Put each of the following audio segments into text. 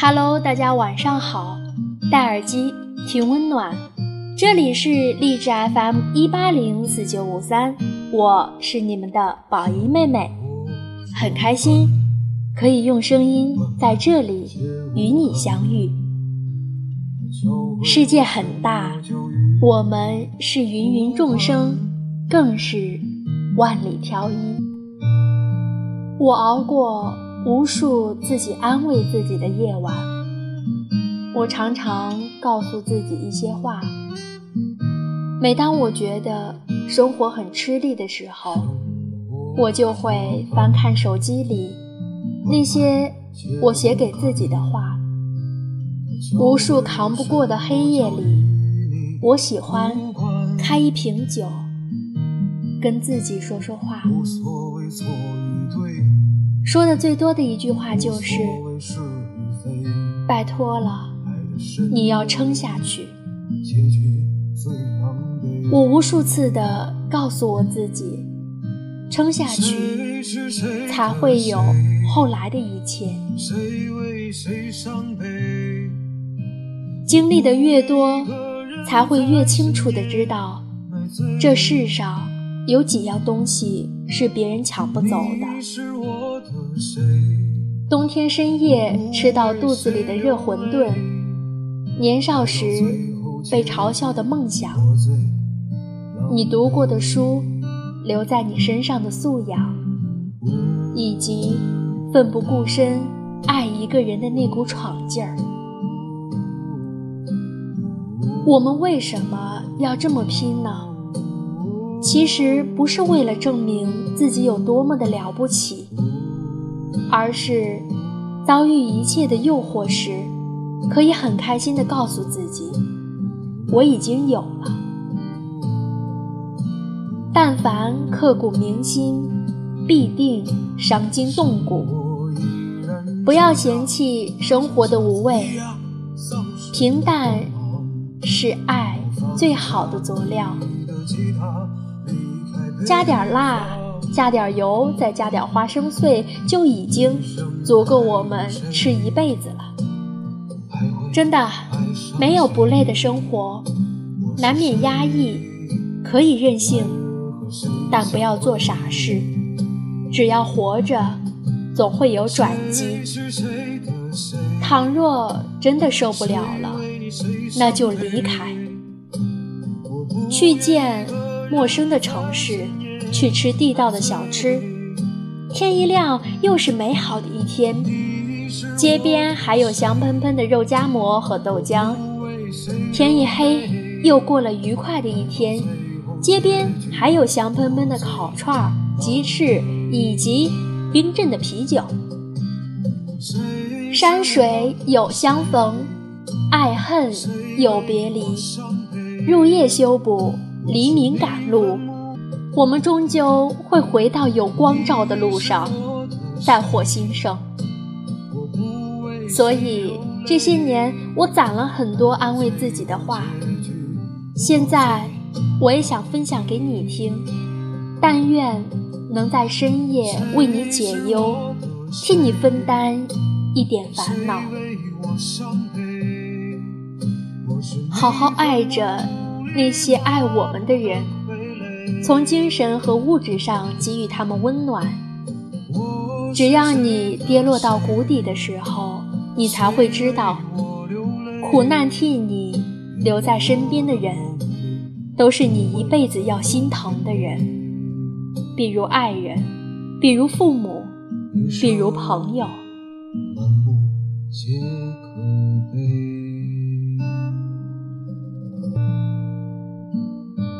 Hello，大家晚上好，戴耳机听温暖，这里是励志 FM 一八零四九五三，我是你们的宝仪妹妹，很开心可以用声音在这里与你相遇。世界很大，我们是芸芸众生，更是万里挑一。我熬过无数自己安慰自己的夜晚，我常常告诉自己一些话。每当我觉得生活很吃力的时候，我就会翻看手机里那些我写给自己的话。无数扛不过的黑夜里，我喜欢开一瓶酒，跟自己说说话。说的最多的一句话就是：“拜托了，你要撑下去。”我无数次的告诉我自己，撑下去才会有后来的一切。经历的越多，才会越清楚的知道，这世上有几样东西是别人抢不走的。冬天深夜吃到肚子里的热馄饨，年少时被嘲笑的梦想，你读过的书，留在你身上的素养，以及奋不顾身爱一个人的那股闯劲儿。我们为什么要这么拼呢？其实不是为了证明自己有多么的了不起，而是遭遇一切的诱惑时，可以很开心的告诉自己，我已经有了。但凡刻骨铭心，必定伤筋动骨。不要嫌弃生活的无味，平淡。是爱最好的佐料，加点辣，加点油，再加点花生碎，就已经足够我们吃一辈子了。真的，没有不累的生活，难免压抑，可以任性，但不要做傻事。只要活着，总会有转机。倘若真的受不了了。那就离开，去见陌生的城市，去吃地道的小吃。天一亮，又是美好的一天。街边还有香喷喷的肉夹馍和豆浆。天一黑，又过了愉快的一天。街边还有香喷喷的烤串、鸡翅以及冰镇的啤酒。山水有相逢。爱恨有别离，入夜修补，黎明赶路，我们终究会回到有光照的路上，在火星上。所以这些年，我攒了很多安慰自己的话，现在我也想分享给你听。但愿能在深夜为你解忧，替你分担一点烦恼。好好爱着那些爱我们的人，从精神和物质上给予他们温暖。只要你跌落到谷底的时候，你才会知道，苦难替你留在身边的人，都是你一辈子要心疼的人，比如爱人，比如父母，比如朋友。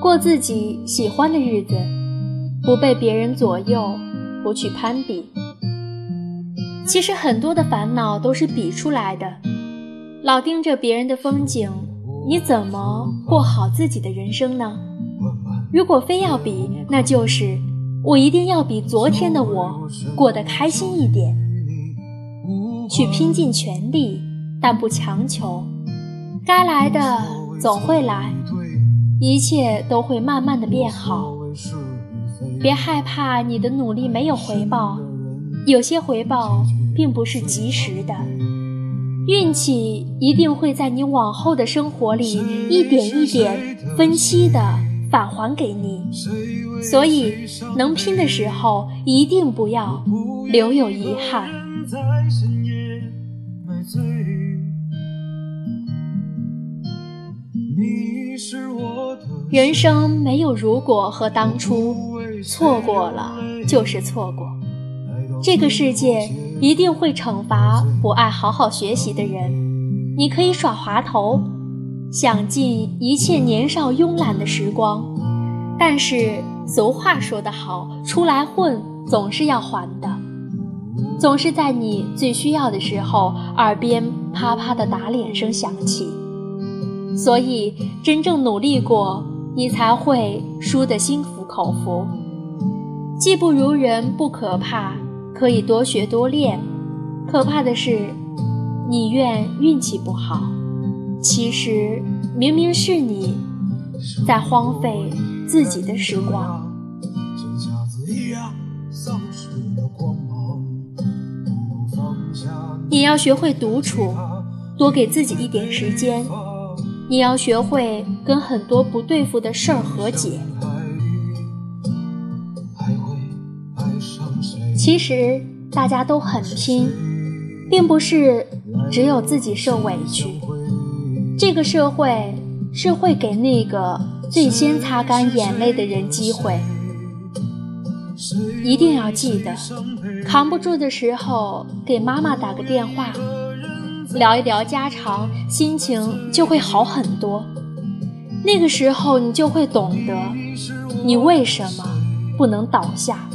过自己喜欢的日子，不被别人左右，不去攀比。其实很多的烦恼都是比出来的，老盯着别人的风景，你怎么过好自己的人生呢？如果非要比，那就是我一定要比昨天的我过得开心一点，去拼尽全力，但不强求，该来的总会来。一切都会慢慢的变好，别害怕你的努力没有回报，有些回报并不是及时的，运气一定会在你往后的生活里一点一点分期的返还给你。所以，能拼的时候一定不要留有遗憾。你是人生没有如果和当初，错过了就是错过。这个世界一定会惩罚不爱好好学习的人。你可以耍滑头，享尽一切年少慵懒的时光，但是俗话说得好，出来混总是要还的。总是在你最需要的时候，耳边啪啪的打脸声响起。所以，真正努力过，你才会输得心服口服。技不如人不可怕，可以多学多练。可怕的是，你怨运气不好，其实明明是你在荒废自己的时光。你要学会独处，多给自己一点时间。你要学会跟很多不对付的事儿和解。其实大家都很拼，并不是只有自己受委屈。这个社会是会给那个最先擦干眼泪的人机会。一定要记得，扛不住的时候给妈妈打个电话。聊一聊家常，心情就会好很多。那个时候，你就会懂得，你为什么不能倒下。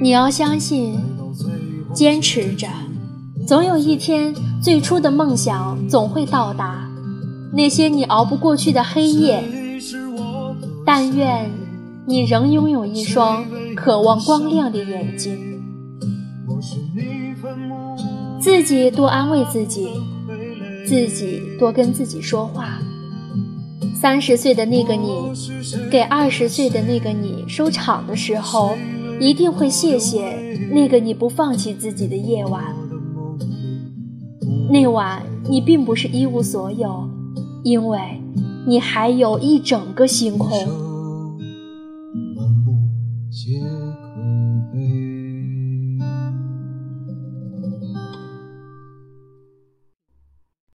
你要相信，坚持着，总有一天，最初的梦想总会到达。那些你熬不过去的黑夜，但愿你仍拥有一双渴望光亮的眼睛。自己多安慰自己，自己多跟自己说话。三十岁的那个你，给二十岁的那个你收场的时候，一定会谢谢那个你不放弃自己的夜晚。那晚你并不是一无所有，因为你还有一整个星空。